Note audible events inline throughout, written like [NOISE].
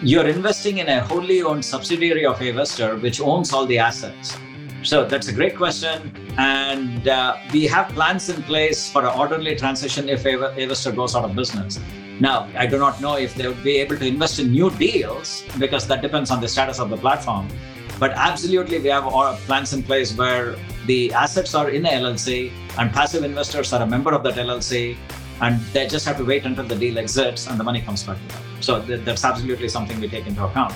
You're investing in a wholly owned subsidiary of Avestor, which owns all the assets. So that's a great question. And uh, we have plans in place for an orderly transition if Avestor goes out of business. Now, I do not know if they would be able to invest in new deals because that depends on the status of the platform. But absolutely, we have our plans in place where the assets are in a LLC and passive investors are a member of that LLC and they just have to wait until the deal exits and the money comes back to them. So th- that's absolutely something we take into account.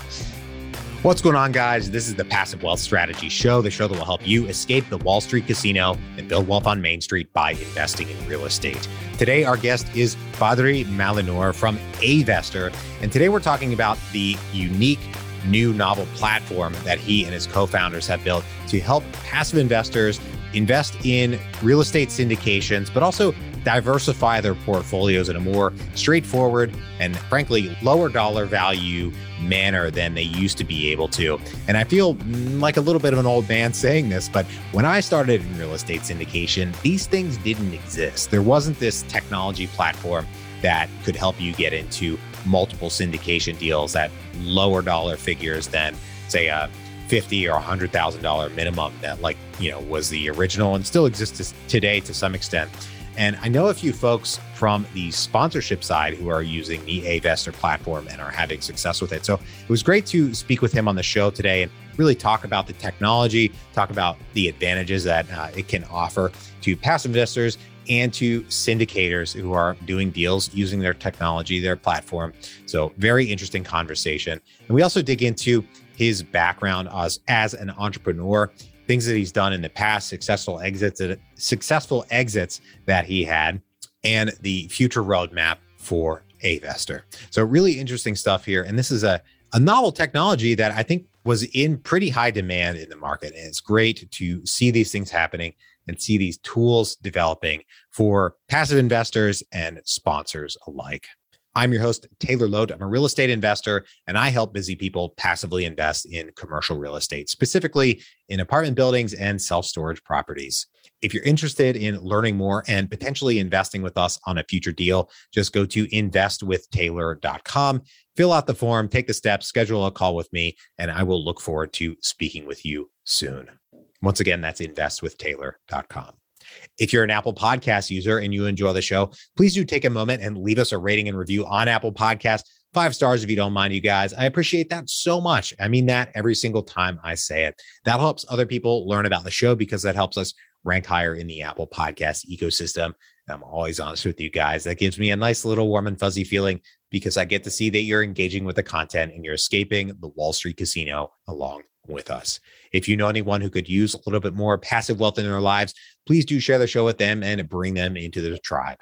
What's going on, guys? This is the Passive Wealth Strategy Show, the show that will help you escape the Wall Street casino and build wealth on Main Street by investing in real estate. Today, our guest is Badri Mallinoor from Avestor. And today we're talking about the unique new novel platform that he and his co founders have built to help passive investors invest in real estate syndications, but also diversify their portfolios in a more straightforward and frankly lower dollar value manner than they used to be able to. And I feel like a little bit of an old man saying this, but when I started in real estate syndication, these things didn't exist. There wasn't this technology platform that could help you get into multiple syndication deals at lower dollar figures than say a fifty or a hundred thousand dollar minimum that like you know was the original and still exists today to some extent. And I know a few folks from the sponsorship side who are using the Avestor platform and are having success with it. So it was great to speak with him on the show today and really talk about the technology, talk about the advantages that uh, it can offer to passive investors and to syndicators who are doing deals using their technology, their platform. So, very interesting conversation. And we also dig into his background as, as an entrepreneur things that he's done in the past, successful exits, successful exits that he had, and the future roadmap for Avestor. So really interesting stuff here. And this is a, a novel technology that I think was in pretty high demand in the market. And it's great to see these things happening and see these tools developing for passive investors and sponsors alike. I'm your host, Taylor Loht. I'm a real estate investor, and I help busy people passively invest in commercial real estate, specifically in apartment buildings and self storage properties. If you're interested in learning more and potentially investing with us on a future deal, just go to investwithtaylor.com, fill out the form, take the steps, schedule a call with me, and I will look forward to speaking with you soon. Once again, that's investwithtaylor.com. If you're an Apple Podcast user and you enjoy the show, please do take a moment and leave us a rating and review on Apple Podcast. Five stars if you don't mind, you guys. I appreciate that so much. I mean that every single time I say it. That helps other people learn about the show because that helps us rank higher in the Apple Podcast ecosystem. I'm always honest with you guys. That gives me a nice little warm and fuzzy feeling because I get to see that you're engaging with the content and you're escaping the Wall Street casino along with us. If you know anyone who could use a little bit more passive wealth in their lives, please do share the show with them and bring them into the tribe.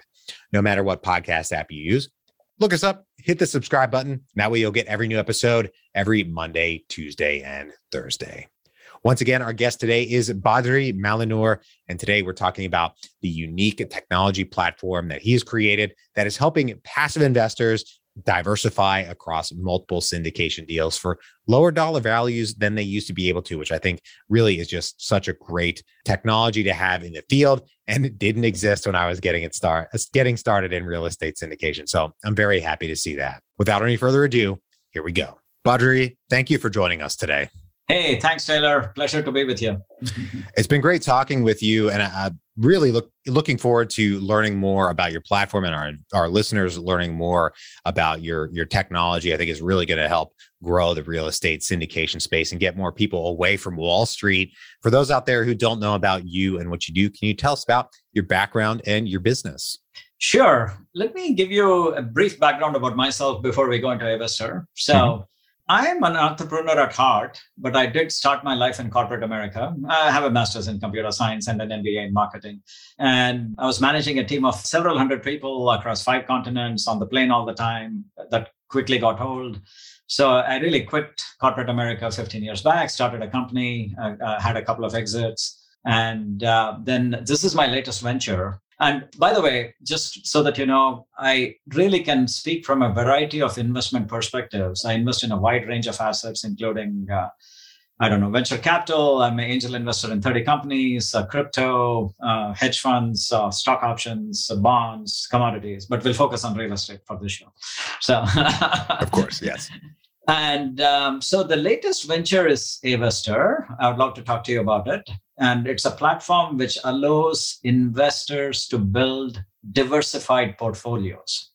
No matter what podcast app you use, look us up, hit the subscribe button. That way you'll get every new episode every Monday, Tuesday, and Thursday. Once again, our guest today is Badri Mallinoor. And today we're talking about the unique technology platform that he has created that is helping passive investors diversify across multiple syndication deals for lower dollar values than they used to be able to, which I think really is just such a great technology to have in the field. And it didn't exist when I was getting it start uh, getting started in real estate syndication. So I'm very happy to see that. Without any further ado, here we go. Badri, thank you for joining us today. Hey, thanks, Taylor. Pleasure to be with you. it's been great talking with you, and I really look looking forward to learning more about your platform and our our listeners learning more about your your technology. I think is really going to help grow the real estate syndication space and get more people away from Wall Street. For those out there who don't know about you and what you do, can you tell us about your background and your business? Sure. Let me give you a brief background about myself before we go into Avestor. So. Mm-hmm I'm an entrepreneur at heart, but I did start my life in corporate America. I have a master's in computer science and an MBA in marketing. And I was managing a team of several hundred people across five continents on the plane all the time. That quickly got old. So I really quit corporate America 15 years back, started a company, uh, uh, had a couple of exits. And uh, then this is my latest venture, and by the way, just so that you know, I really can speak from a variety of investment perspectives. I invest in a wide range of assets, including uh, I don't know, venture capital. I'm an angel investor in 30 companies, uh, crypto, uh, hedge funds, uh, stock options, uh, bonds, commodities, but we'll focus on real estate for this show. So, [LAUGHS] of course, yes. And um, so the latest venture is Avestor. I would love to talk to you about it. And it's a platform which allows investors to build diversified portfolios.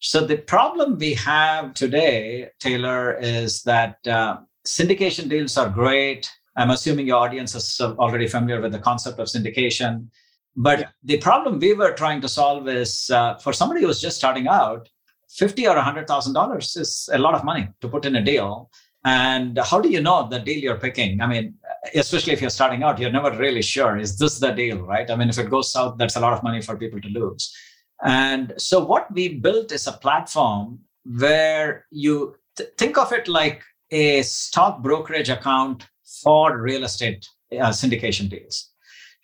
So the problem we have today, Taylor, is that uh, syndication deals are great. I'm assuming your audience is already familiar with the concept of syndication. But yeah. the problem we were trying to solve is uh, for somebody who's just starting out, fifty or hundred thousand dollars is a lot of money to put in a deal. And how do you know the deal you're picking? I mean, especially if you're starting out, you're never really sure is this the deal, right? I mean, if it goes south, that's a lot of money for people to lose. And so, what we built is a platform where you th- think of it like a stock brokerage account for real estate uh, syndication deals.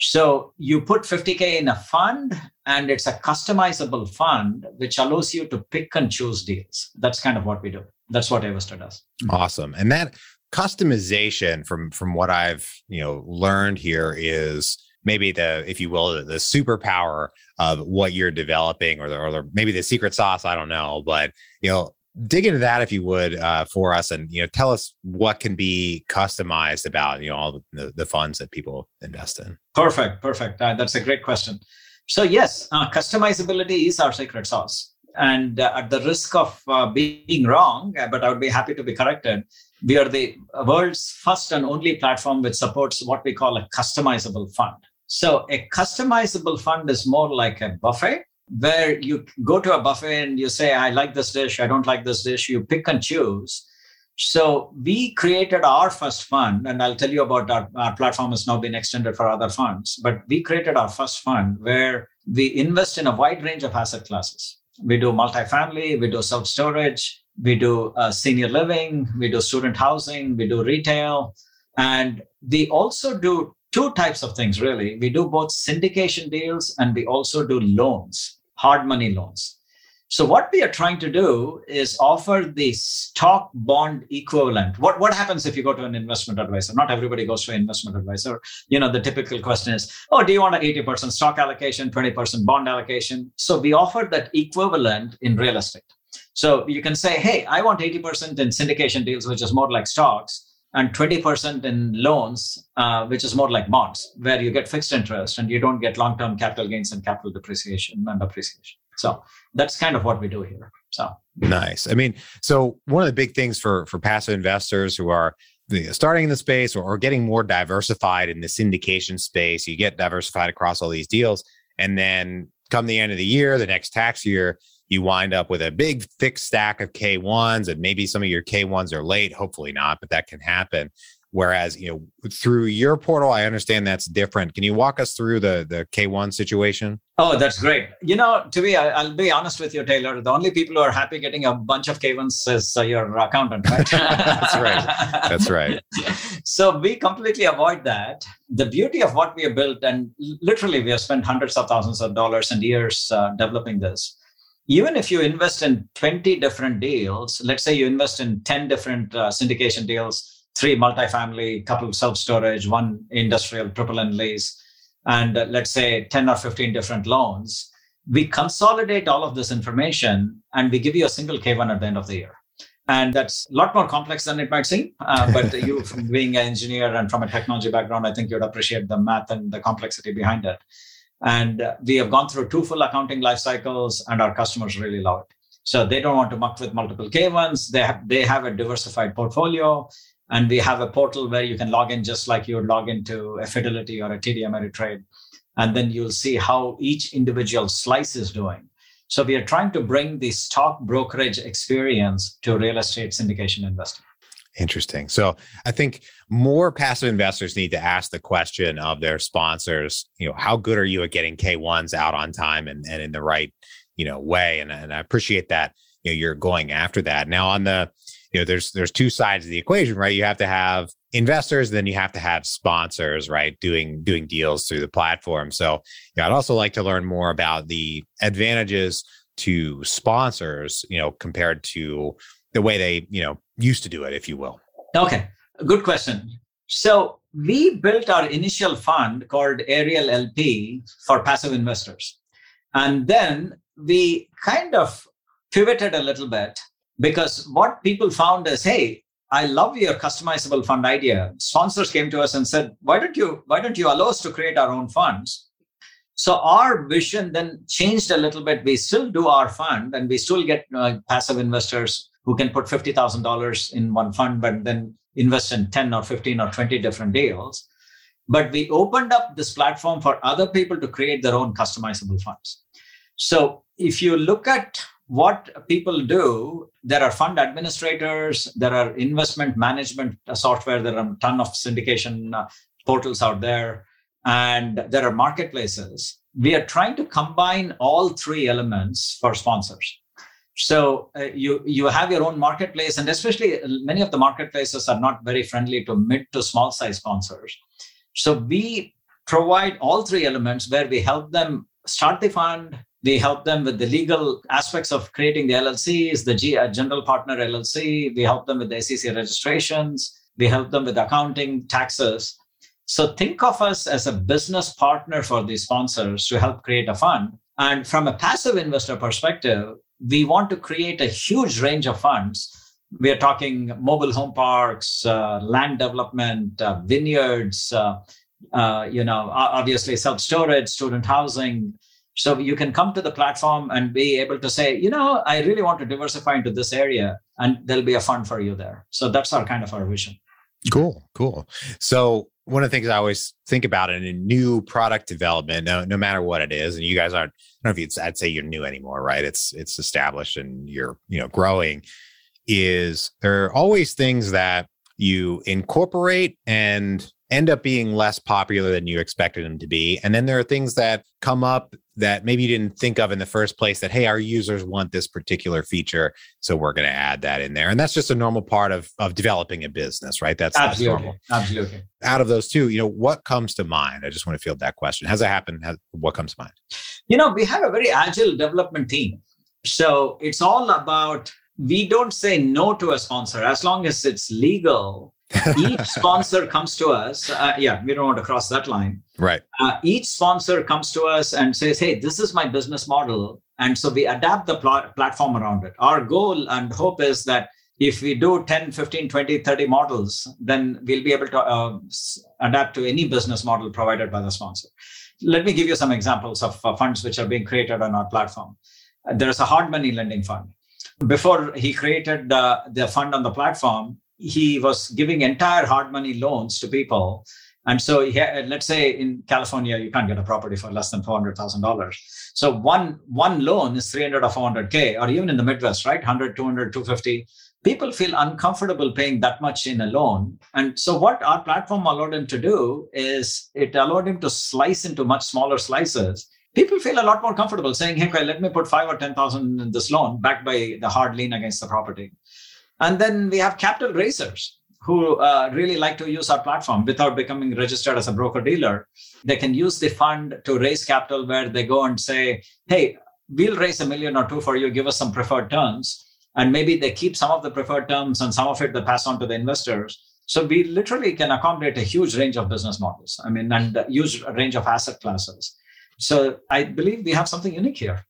So you put 50K in a fund, and it's a customizable fund, which allows you to pick and choose deals. That's kind of what we do. That's what Avestor does. Awesome. And that customization from from what I've you know learned here is maybe the if you will the, the superpower of what you're developing or the, or the, maybe the secret sauce i don't know but you know dig into that if you would uh, for us and you know tell us what can be customized about you know all the, the funds that people invest in. Perfect perfect. Uh, that's a great question. So yes uh, customizability is our secret sauce. And uh, at the risk of uh, being wrong uh, but i would be happy to be corrected we are the world's first and only platform which supports what we call a customizable fund so a customizable fund is more like a buffet where you go to a buffet and you say, I like this dish, I don't like this dish. You pick and choose. So we created our first fund, and I'll tell you about our, our platform has now been extended for other funds. But we created our first fund where we invest in a wide range of asset classes. We do multifamily, we do self storage, we do uh, senior living, we do student housing, we do retail, and we also do two types of things really. We do both syndication deals and we also do loans, hard money loans. So what we are trying to do is offer the stock bond equivalent. What, what happens if you go to an investment advisor? Not everybody goes to an investment advisor. You know, the typical question is, oh, do you want an 80% stock allocation, 20% bond allocation? So we offer that equivalent in real estate. So you can say, hey, I want 80% in syndication deals, which is more like stocks and 20% in loans, uh, which is more like bonds, where you get fixed interest and you don't get long term capital gains and capital depreciation and appreciation. So that's kind of what we do here. So nice. I mean, so one of the big things for for passive investors who are starting in the space or, or getting more diversified in the syndication space, you get diversified across all these deals, and then come the end of the year, the next tax year, you wind up with a big thick stack of K1s and maybe some of your K1s are late, hopefully not, but that can happen. Whereas, you know, through your portal, I understand that's different. Can you walk us through the the K1 situation? Oh, that's great. You know, to be, I'll be honest with you, Taylor. The only people who are happy getting a bunch of K1s is uh, your accountant, right? [LAUGHS] that's right. That's right. [LAUGHS] so we completely avoid that. The beauty of what we have built, and literally, we have spent hundreds of thousands of dollars and years uh, developing this even if you invest in 20 different deals, let's say you invest in 10 different uh, syndication deals, three multifamily, couple of self storage, one industrial triple net lease, and uh, let's say 10 or 15 different loans, we consolidate all of this information and we give you a single K1 at the end of the year. And that's a lot more complex than it might seem. Uh, but [LAUGHS] you, from being an engineer and from a technology background, I think you'd appreciate the math and the complexity behind it. And we have gone through two full accounting life cycles, and our customers really love it. So they don't want to muck with multiple K1s. They have they have a diversified portfolio, and we have a portal where you can log in just like you would log into a Fidelity or a TD Ameritrade, and then you'll see how each individual slice is doing. So we are trying to bring the stock brokerage experience to real estate syndication investing. Interesting. So I think more passive investors need to ask the question of their sponsors, you know, how good are you at getting K1s out on time and, and in the right, you know, way? And, and I appreciate that, you know, you're going after that. Now on the, you know, there's there's two sides of the equation, right? You have to have investors, then you have to have sponsors, right? Doing doing deals through the platform. So yeah, I'd also like to learn more about the advantages to sponsors, you know, compared to the way they, you know, used to do it, if you will? Okay, good question. So we built our initial fund called Ariel LP for passive investors. And then we kind of pivoted a little bit because what people found is, hey, I love your customizable fund idea. Sponsors came to us and said, why don't you why don't you allow us to create our own funds? So our vision then changed a little bit. We still do our fund and we still get uh, passive investors who can put $50,000 in one fund, but then invest in 10 or 15 or 20 different deals. But we opened up this platform for other people to create their own customizable funds. So if you look at what people do, there are fund administrators, there are investment management software, there are a ton of syndication uh, portals out there, and there are marketplaces. We are trying to combine all three elements for sponsors. So uh, you you have your own marketplace, and especially uh, many of the marketplaces are not very friendly to mid to small size sponsors. So we provide all three elements where we help them start the fund, we help them with the legal aspects of creating the LLCs, the G, uh, general partner LLC. We help them with the SEC registrations. We help them with accounting, taxes. So think of us as a business partner for these sponsors to help create a fund. And from a passive investor perspective, we want to create a huge range of funds. We are talking mobile home parks, uh, land development, uh, vineyards, uh, uh you know, obviously self storage, student housing, so you can come to the platform and be able to say, you know, I really want to diversify into this area, and there'll be a fund for you there. So that's our kind of our vision. Cool, cool. So one of the things I always think about in a new product development, no, no matter what it is, and you guys aren't, I don't know if I'd say you're new anymore, right? It's it's established and you're you know growing. Is there are always things that you incorporate and end up being less popular than you expected them to be. And then there are things that come up that maybe you didn't think of in the first place that, hey, our users want this particular feature. So we're going to add that in there. And that's just a normal part of, of developing a business, right? That's, absolutely. That's normal. Absolutely. Out of those two, you know, what comes to mind? I just want to field that question. Has it happened? Has, what comes to mind? You know, we have a very agile development team. So it's all about we don't say no to a sponsor as long as it's legal [LAUGHS] each sponsor comes to us. Uh, yeah, we don't want to cross that line. Right. Uh, each sponsor comes to us and says, hey, this is my business model. And so we adapt the pl- platform around it. Our goal and hope is that if we do 10, 15, 20, 30 models, then we'll be able to uh, adapt to any business model provided by the sponsor. Let me give you some examples of uh, funds which are being created on our platform. There is a hard money lending fund. Before he created uh, the fund on the platform, he was giving entire hard money loans to people. And so, had, uh, let's say in California, you can't get a property for less than four hundred thousand dollars. So one one loan is three hundred or four hundred k, or even in the Midwest, right, 100, 200, 250. People feel uncomfortable paying that much in a loan. And so, what our platform allowed him to do is it allowed him to slice into much smaller slices. People feel a lot more comfortable saying, "Hey, let me put five or ten thousand in this loan, backed by the hard lien against the property." And then we have capital raisers who uh, really like to use our platform without becoming registered as a broker dealer. They can use the fund to raise capital where they go and say, hey, we'll raise a million or two for you, give us some preferred terms. And maybe they keep some of the preferred terms and some of it they pass on to the investors. So we literally can accommodate a huge range of business models. I mean, and a huge range of asset classes. So I believe we have something unique here.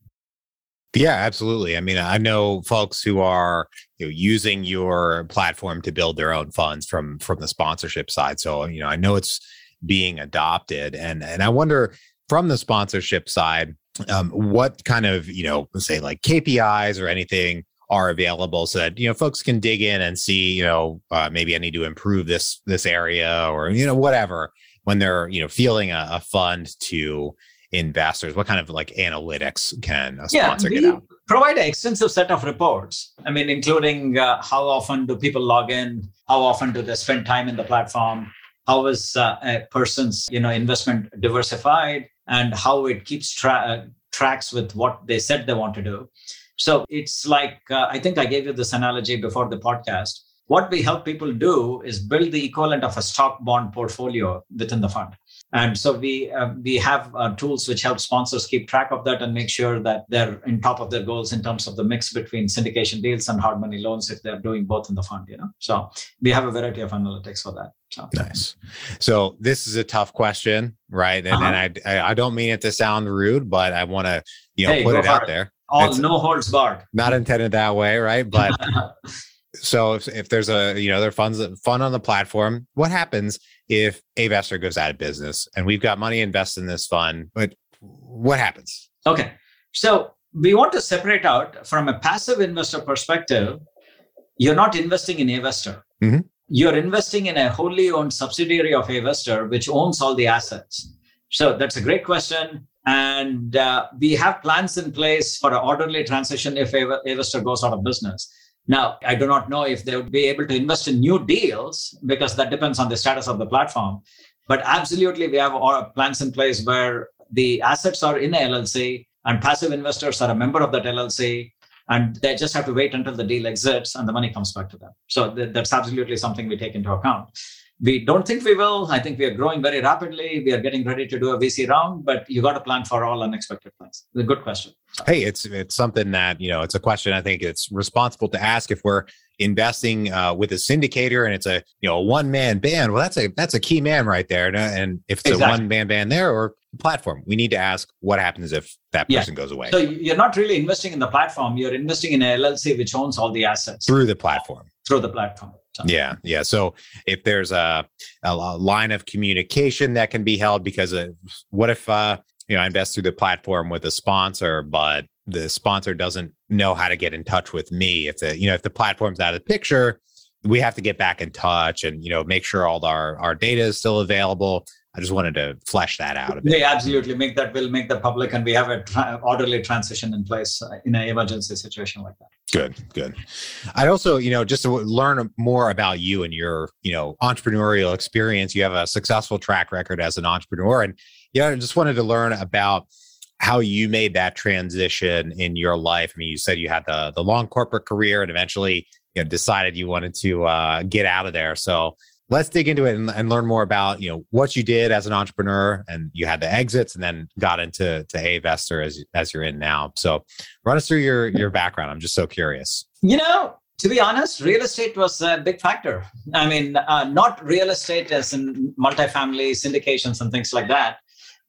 Yeah, absolutely. I mean, I know folks who are you know, using your platform to build their own funds from from the sponsorship side. So, you know, I know it's being adopted, and and I wonder from the sponsorship side, um, what kind of you know, say like KPIs or anything are available so that you know folks can dig in and see you know uh, maybe I need to improve this this area or you know whatever when they're you know feeling a, a fund to investors? What kind of like analytics can a sponsor yeah, get out? Provide an extensive set of reports. I mean, including uh, how often do people log in? How often do they spend time in the platform? How is uh, a person's you know investment diversified, and how it keeps tra- uh, tracks with what they said they want to do. So it's like uh, I think I gave you this analogy before the podcast. What we help people do is build the equivalent of a stock bond portfolio within the fund And so we uh, we have uh, tools which help sponsors keep track of that and make sure that they're in top of their goals in terms of the mix between syndication deals and hard money loans if they're doing both in the fund. You know, so we have a variety of analytics for that. So. Nice. So this is a tough question, right? And, uh-huh. and I I don't mean it to sound rude, but I want to you know hey, put it out it. there. All it's no holds barred. Not intended that way, right? But [LAUGHS] so if, if there's a you know there funds fun on the platform, what happens if Avestor goes out of business and we've got money invested in this fund, but what happens? Okay. So we want to separate out from a passive investor perspective, you're not investing in Avestor. Mm-hmm. You're investing in a wholly owned subsidiary of Avestor, which owns all the assets. So that's a great question. And uh, we have plans in place for an orderly transition if Avestor goes out of business. Now, I do not know if they would be able to invest in new deals because that depends on the status of the platform. But absolutely, we have plans in place where the assets are in LLC and passive investors are a member of that LLC and they just have to wait until the deal exits and the money comes back to them. So th- that's absolutely something we take into account. We don't think we will. I think we are growing very rapidly. We are getting ready to do a VC round, but you got to plan for all unexpected things. It's a good question. Hey, it's it's something that you know it's a question I think it's responsible to ask if we're investing uh, with a syndicator and it's a you know a one man band. Well, that's a that's a key man right there. And if it's exactly. a one man band there or platform, we need to ask what happens if that person yeah. goes away. So you're not really investing in the platform. You're investing in a LLC which owns all the assets through the platform. Through the platform. Yeah, yeah. So if there's a, a line of communication that can be held, because of, what if uh, you know I invest through the platform with a sponsor, but the sponsor doesn't know how to get in touch with me? If the you know if the platform's out of the picture, we have to get back in touch and you know make sure all our our data is still available. I just wanted to flesh that out a bit. Yeah, absolutely. Make that will make that public, and we have a tra- orderly transition in place uh, in an emergency situation like that. Good, good. I also, you know, just to learn more about you and your, you know, entrepreneurial experience. You have a successful track record as an entrepreneur, and yeah, I just wanted to learn about how you made that transition in your life. I mean, you said you had the the long corporate career, and eventually, you know, decided you wanted to uh, get out of there. So let's dig into it and, and, learn more about you know what you did as an entrepreneur and you had the exits and then got into to Avestor as as you're in now. So run us through your your background. I'm just so curious. You know to be honest real estate was a big factor. I mean uh, not real estate as in multifamily syndications and things like that.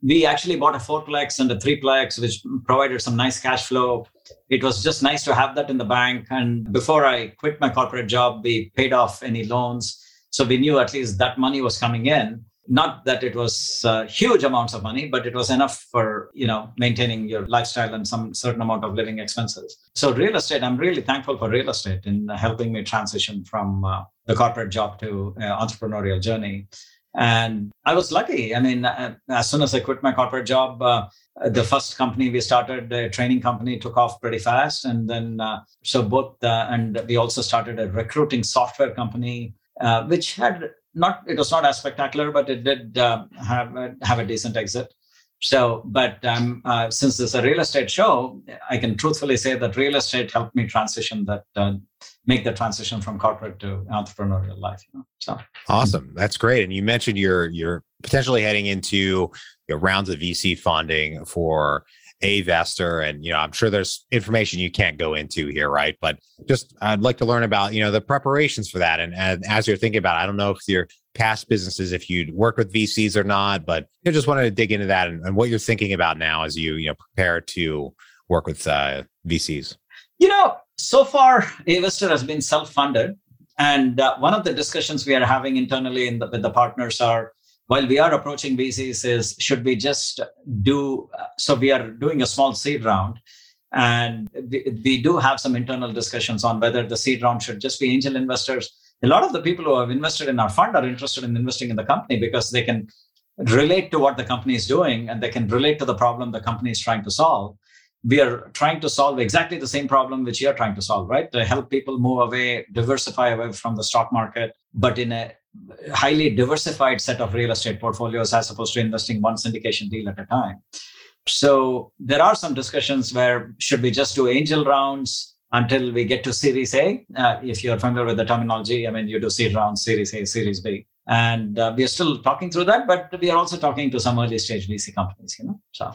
We actually bought a fourplex and a threeplex which provided some nice cash flow. It was just nice to have that in the bank. And before i quit my corporate job we paid off any loans so we knew at least that money was coming in. Not that it was uh, huge amounts of money, but it was enough for you know maintaining your lifestyle and some certain amount of living expenses. So real estate, I'm really thankful for real estate in helping me transition from uh, the corporate job to uh, entrepreneurial journey. And I was lucky. I mean, uh, as soon as I quit my corporate job, uh, the first company we started, a training company, took off pretty fast. And then, uh, so both, and we also started a recruiting software company uh, which had not it was not as spectacular, but it did uh, have have a decent exit. So, but um, uh, since this is a real estate show, I can truthfully say that real estate helped me transition that uh, make the transition from corporate to entrepreneurial life. You know? So awesome, that's great. And you mentioned you're you're potentially heading into you know, rounds of VC funding for Avestor and you know i'm sure there's information you can't go into here right? But just i'd like to learn about you know the preparations for that. And, and as you're thinking about it, i don't know if your past businesses if you'd work with vcs or not but I just wanted to dig into that and, and, what you're thinking about now as you you know prepare to work with uh, vcs you know so far Avestor has been self-funded and uh, one of the discussions we are having internally the, with the partners are while we are approaching VCs is should we just do so we are doing a small seed round. And we, we do have some internal discussions on whether the seed round should just be angel investors. A lot of the people who have invested in our fund are interested in investing in the company because they can relate to what the company is doing and they can relate to the problem the company is trying to solve. We are trying to solve exactly the same problem which you're trying to solve right? To help people move away diversify away from the stock market but in a highly diversified set of real estate portfolios as opposed to investing one syndication deal at a time. So there are some discussions where should we just do angel rounds until we get to Series A? Uh, if you're familiar with the terminology, I mean, you do seed rounds, Series A, Series B. and uh, we are still talking through that but we are also talking to some early stage vc companies you know so.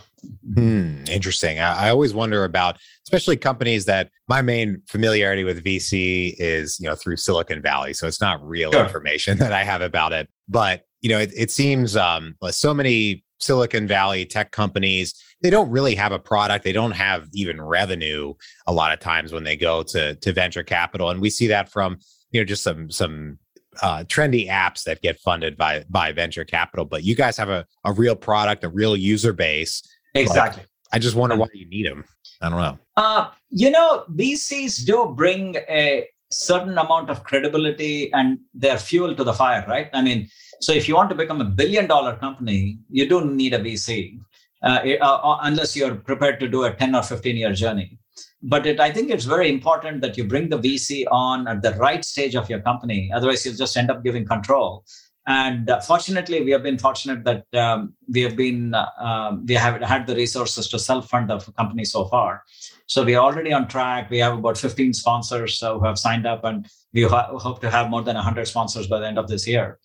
Hmm, interesting. I, I, always wonder about especially companies that my main familiarity with vc is you know through silicon valley. So it's not real sure. information [LAUGHS] that i have about it. But you know it, it seems um, so many silicon valley tech companies they don't really have a product. They don't have even revenue a lot of times when they go to to venture capital. And we see that from you know just some some uh, trendy apps that get funded by by venture capital, but you guys have a, a real product, a real user base. Exactly. I just wonder why you need them. I don't know. Uh, you know, VCs do bring a certain amount of credibility and they're fuel to the fire, right? I mean, so if you want to become a billion dollar company, you don't need a VC uh, uh, unless you're prepared to do a 10 or 15 year journey but it, i think it's very important that you bring the vc on at the right stage of your company. Otherwise you'll just end up giving control. And uh, fortunately we have been fortunate that um, we have been uh, we have had the resources to self fund the company so far. So we're already on track. We have about 15 sponsors uh, who have signed up and we ho- hope to have more than 100 sponsors by the end of this year.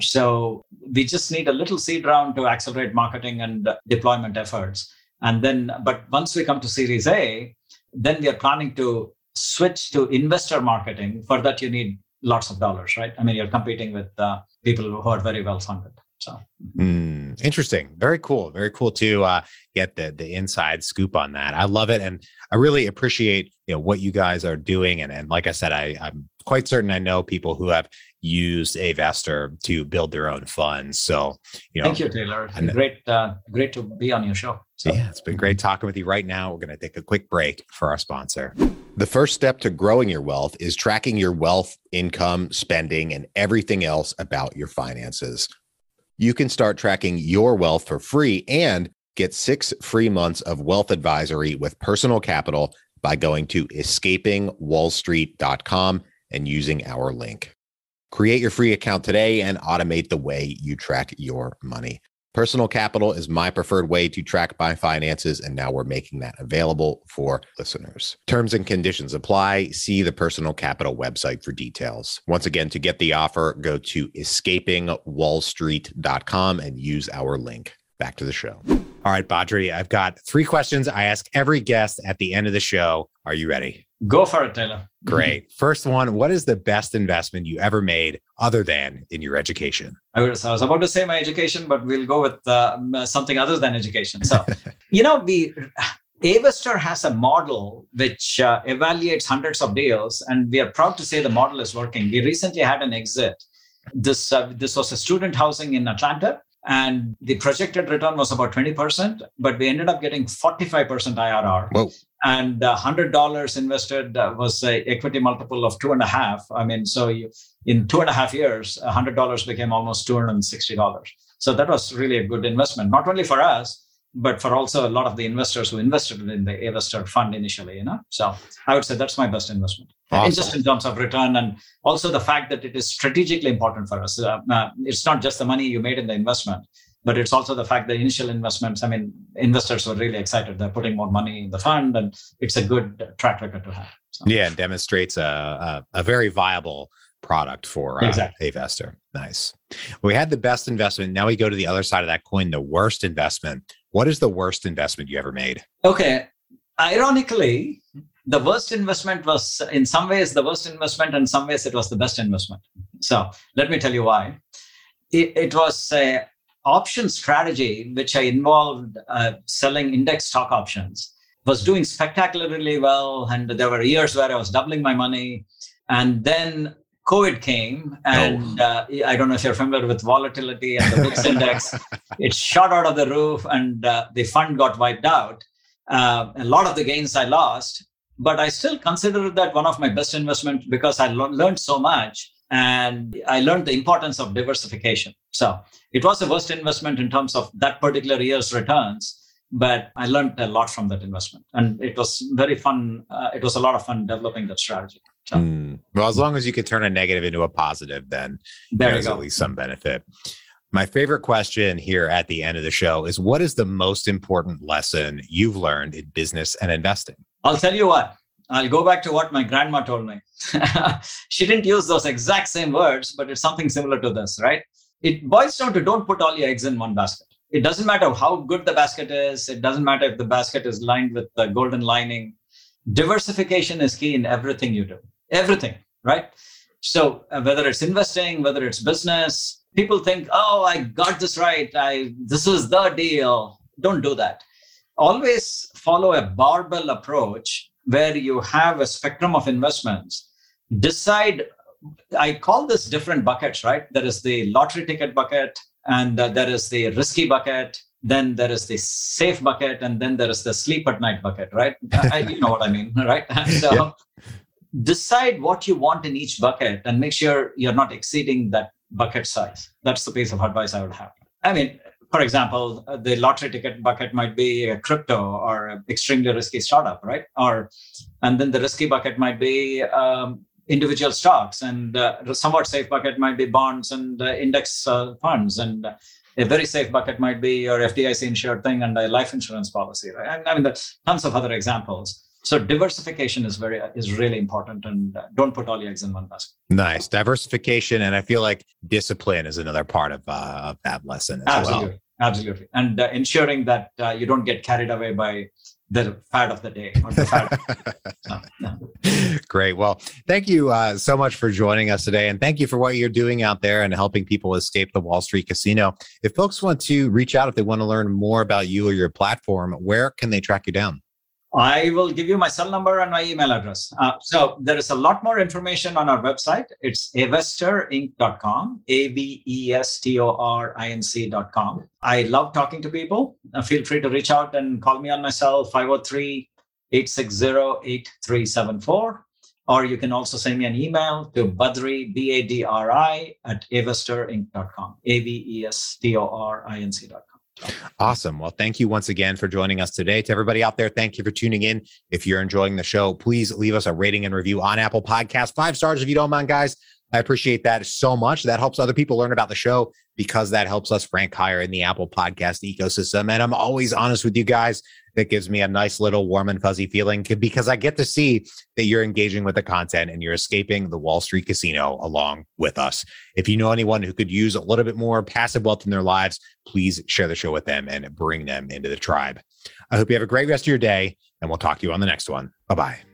So we just need a little seed round to accelerate marketing and deployment efforts. And then but once we come to series a then we are planning to switch to investor marketing. For that, you need lots of dollars, right? I mean, you're competing with uh, people who are very well funded. So mm, interesting, very cool, very cool to uh, get the the inside scoop on that. I love it, and I really appreciate you know what you guys are doing. And and like I said, I I'm quite certain I know people who have used Avestor to build their own funds. So you know, thank you, Taylor. Great, uh, great to be on your show. So. Yeah, it's been great talking with you. Right now, we're going to take a quick break for our sponsor. The first step to growing your wealth is tracking your wealth, income, spending, and everything else about your finances. You can start tracking your wealth for free and get six free months of wealth advisory with personal capital by going to escapingwallstreet.com and using our link. Create your free account today and automate the way you track your money. Personal Capital is my preferred way to track my finances, and now we're making that available for listeners. Terms and conditions apply. See the Personal Capital website for details. Once again, to get the offer, go to escapingwallstreet.com and use our link. Back to the show. All right, Badri, I've got three questions I ask every guest at the end of the show. Are you ready? Go for it, Taylor. [LAUGHS] Great. First one What is the best investment you ever made other than in your education? I was, I was about to say my education, but we'll go with uh, something other than education. So, [LAUGHS] you know, we. Avestor has a model which uh, evaluates hundreds of deals, and we are proud to say the model is working. We recently had an exit. This uh, this was a student housing in Atlanta, and the projected return was about 20%, but we ended up getting 45% IRR. Whoa. And $100 invested uh, was a equity multiple of two and a half. I mean, so you, in two and a half years, $100 became almost $260. So that was really a good investment, not only for us, but for also a lot of the investors who invested in the Avestor fund initially, you know. So I would say that's my best investment. Awesome. just in terms of return and also the fact that it is strategically important for us. Uh, uh, it's not just the money you made in the investment, but it's also the fact that initial investments. I mean, investors were really excited. They're putting more money in the fund, and it's a good track record to have. So. Yeah, and demonstrates a, a, a very viable product for uh, exactly. Avestor. Nice. We had the best investment. Now we go to the other side of that coin, the worst investment. What is the worst investment you ever made? Okay. Ironically, the worst investment was in some ways the worst investment, and in some ways it was the best investment. So let me tell you why. It, it was a option strategy which I involved uh, selling index stock options. Was doing spectacularly well, and there were years where I was doubling my money, and then COVID came, and oh. uh, I don't know if you're familiar with volatility and the VIX index. [LAUGHS] It shot out of the roof, and uh, the fund got wiped out. Uh, a lot of the gains I lost, but I still consider that one of my best investments because I lo- learned so much, and I learned the importance of diversification. So it was a worst investment in terms of that particular year's returns but I learned a lot from that investment, and it was very fun. Uh, it was a lot of fun developing that strategy. So, mm. Well, as long as you could turn a negative into a positive, then there's at least some benefit. My favorite question here at the end of the show is what is the most important lesson you've learned in business and investing? I'll tell you what. I'll go back to what my grandma told me. [LAUGHS] she didn't use those exact same words, but it's something similar to this, right? It boils down to don't put all your eggs in one basket. It doesn't matter how good the basket is. It doesn't matter if the basket is lined with the golden lining. Diversification is key in everything you do. Everything, right? So uh, whether it's investing, whether it's business, people think, "Oh, I got this right. I this is the deal." Don't do that. Always follow a barbell approach where you have a spectrum of investments. Decide. I call this different buckets, right? There is the lottery ticket bucket, and uh, there is the risky bucket. Then there is the safe bucket, and then there is the sleep at night bucket, right? [LAUGHS] I, you know what I mean, right? [LAUGHS] so. Yeah decide what you want in each bucket and make sure you're not exceeding that bucket size. That's the piece of advice I would have. I mean, for example, the lottery ticket bucket might be a crypto or an extremely risky startup, right? Or, and then the risky bucket might be um, individual stocks, and uh, somewhat safe bucket might be bonds and uh, index uh, funds, and a very safe bucket might be your FDIC insured thing and a life insurance policy, right? And, I mean, there's tons of other examples so diversification is very is really important and uh, don't put all your eggs in one basket nice diversification and i feel like discipline is another part of, uh, of that lesson absolutely well. Absolutely. And uh, ensuring that uh, you don't get carried away by the fad of the day or the fad [LAUGHS] no, no. great. Well thank you uh, so much for joining us today and thank you for what you're doing out there and helping people escape the wall street casino. If folks want to reach out if they want to learn more about you or your platform where can they track you down I will give you my cell number and my email address. Uh, so there is a lot more information on our website. It's avestorinc.com, A-V-E-S-T-O-R-I-N-C.com. I love talking to people. Uh, feel free to reach out and call me on my cell, 503-860-8374. Or you can also send me an email to Badri, B-A-D-R-I, at avestorinc.com, A-V-E-S-T-O-R-I-N-C.com. Awesome. Well, thank you once again for joining us today. To everybody out there, thank you for tuning in. If you're enjoying the show, please leave us a rating and review on Apple Podcast. Five stars if you don't mind, guys. I appreciate that so much. That helps other people learn about the show because that helps us rank higher in the Apple podcast ecosystem. And I'm always honest with you guys. That gives me a nice little warm and fuzzy feeling because I get to see that you're engaging with the content and you're escaping the Wall Street casino along with us. If you know anyone who could use a little bit more passive wealth in their lives, please share the show with them and bring them into the tribe. I hope you have a great rest of your day, and we'll talk to you on the next one. Bye bye.